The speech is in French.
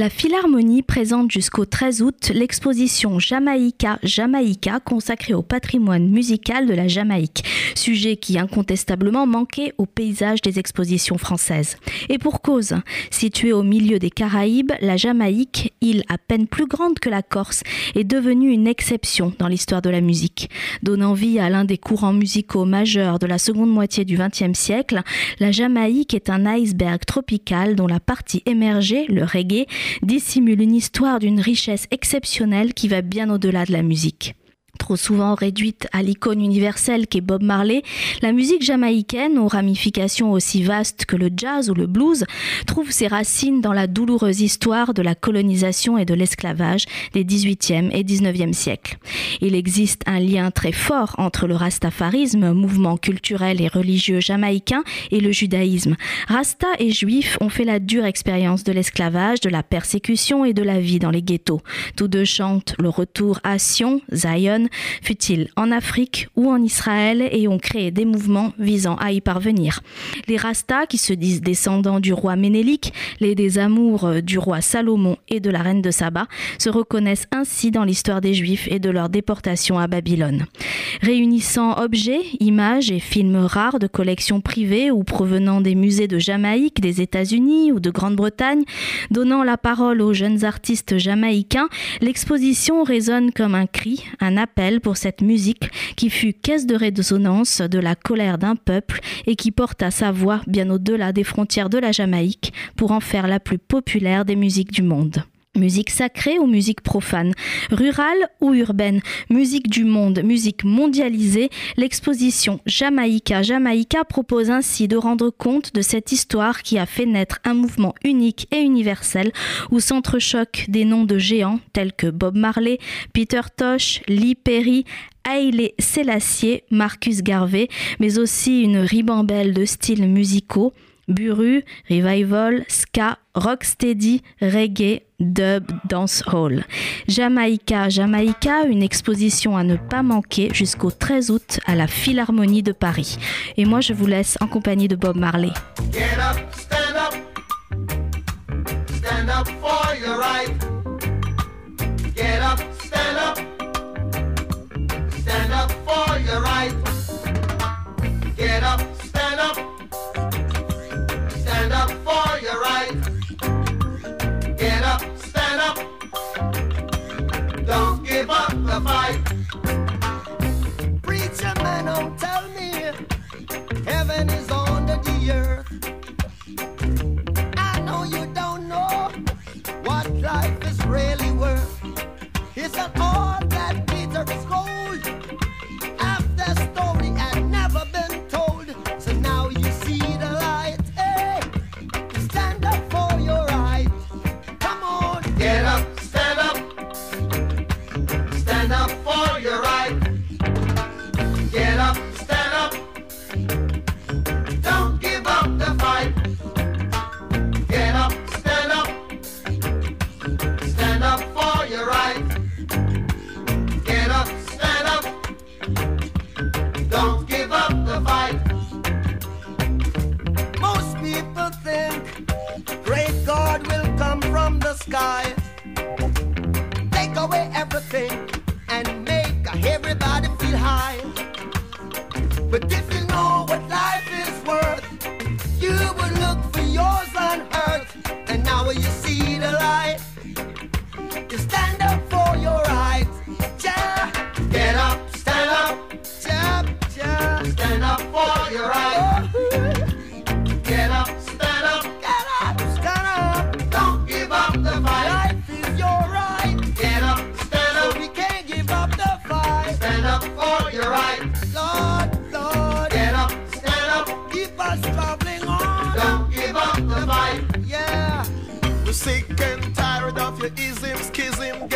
La Philharmonie présente jusqu'au 13 août l'exposition Jamaïca Jamaïca consacrée au patrimoine musical de la Jamaïque, sujet qui incontestablement manquait au paysage des expositions françaises. Et pour cause, située au milieu des Caraïbes, la Jamaïque, île à peine plus grande que la Corse, est devenue une exception dans l'histoire de la musique. Donnant vie à l'un des courants musicaux majeurs de la seconde moitié du XXe siècle, la Jamaïque est un iceberg tropical dont la partie émergée, le reggae, dissimule une histoire d'une richesse exceptionnelle qui va bien au-delà de la musique trop souvent réduite à l'icône universelle qu'est Bob Marley, la musique jamaïcaine, aux ramifications aussi vastes que le jazz ou le blues, trouve ses racines dans la douloureuse histoire de la colonisation et de l'esclavage des 18e et 19e siècles. Il existe un lien très fort entre le rastafarisme, mouvement culturel et religieux jamaïcain, et le judaïsme. Rasta et juifs ont fait la dure expérience de l'esclavage, de la persécution et de la vie dans les ghettos. Tous deux chantent le retour à Sion, Zion, fut-il en Afrique ou en Israël, et ont créé des mouvements visant à y parvenir. Les Rastas, qui se disent descendants du roi Ménélique, les désamours du roi Salomon et de la reine de Saba, se reconnaissent ainsi dans l'histoire des Juifs et de leur déportation à Babylone. Réunissant objets, images et films rares de collections privées ou provenant des musées de Jamaïque, des États-Unis ou de Grande-Bretagne, donnant la parole aux jeunes artistes jamaïcains, l'exposition résonne comme un cri, un appel pour cette musique qui fut caisse de résonance de la colère d'un peuple et qui porta sa voix bien au-delà des frontières de la Jamaïque pour en faire la plus populaire des musiques du monde. Musique sacrée ou musique profane, rurale ou urbaine, musique du monde, musique mondialisée, l'exposition Jamaïca Jamaïca propose ainsi de rendre compte de cette histoire qui a fait naître un mouvement unique et universel où s'entrechoquent des noms de géants tels que Bob Marley, Peter Tosh, Lee Perry, Haile Selassie, Marcus Garvey, mais aussi une ribambelle de styles musicaux Buru, Revival, Ska, Rocksteady, Reggae, Dub, Dancehall. Jamaïca, Jamaïca, une exposition à ne pas manquer jusqu'au 13 août à la Philharmonie de Paris. Et moi, je vous laisse en compagnie de Bob Marley. The fight. Sky, take away everything, and make everybody feel high. Sick and tired of your ism, schism,